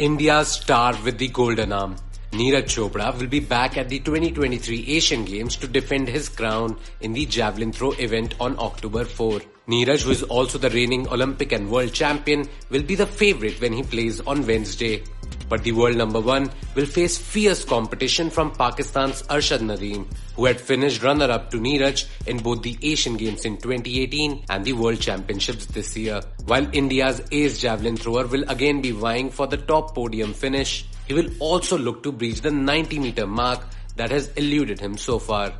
India's star with the golden arm. Neeraj Chopra will be back at the 2023 Asian Games to defend his crown in the javelin throw event on October 4. Neeraj, who is also the reigning Olympic and world champion, will be the favorite when he plays on Wednesday. But the world number one will face fierce competition from Pakistan's Arshad Nadeem, who had finished runner-up to Neeraj in both the Asian Games in 2018 and the World Championships this year. While India's ace javelin thrower will again be vying for the top podium finish, he will also look to breach the 90 meter mark that has eluded him so far.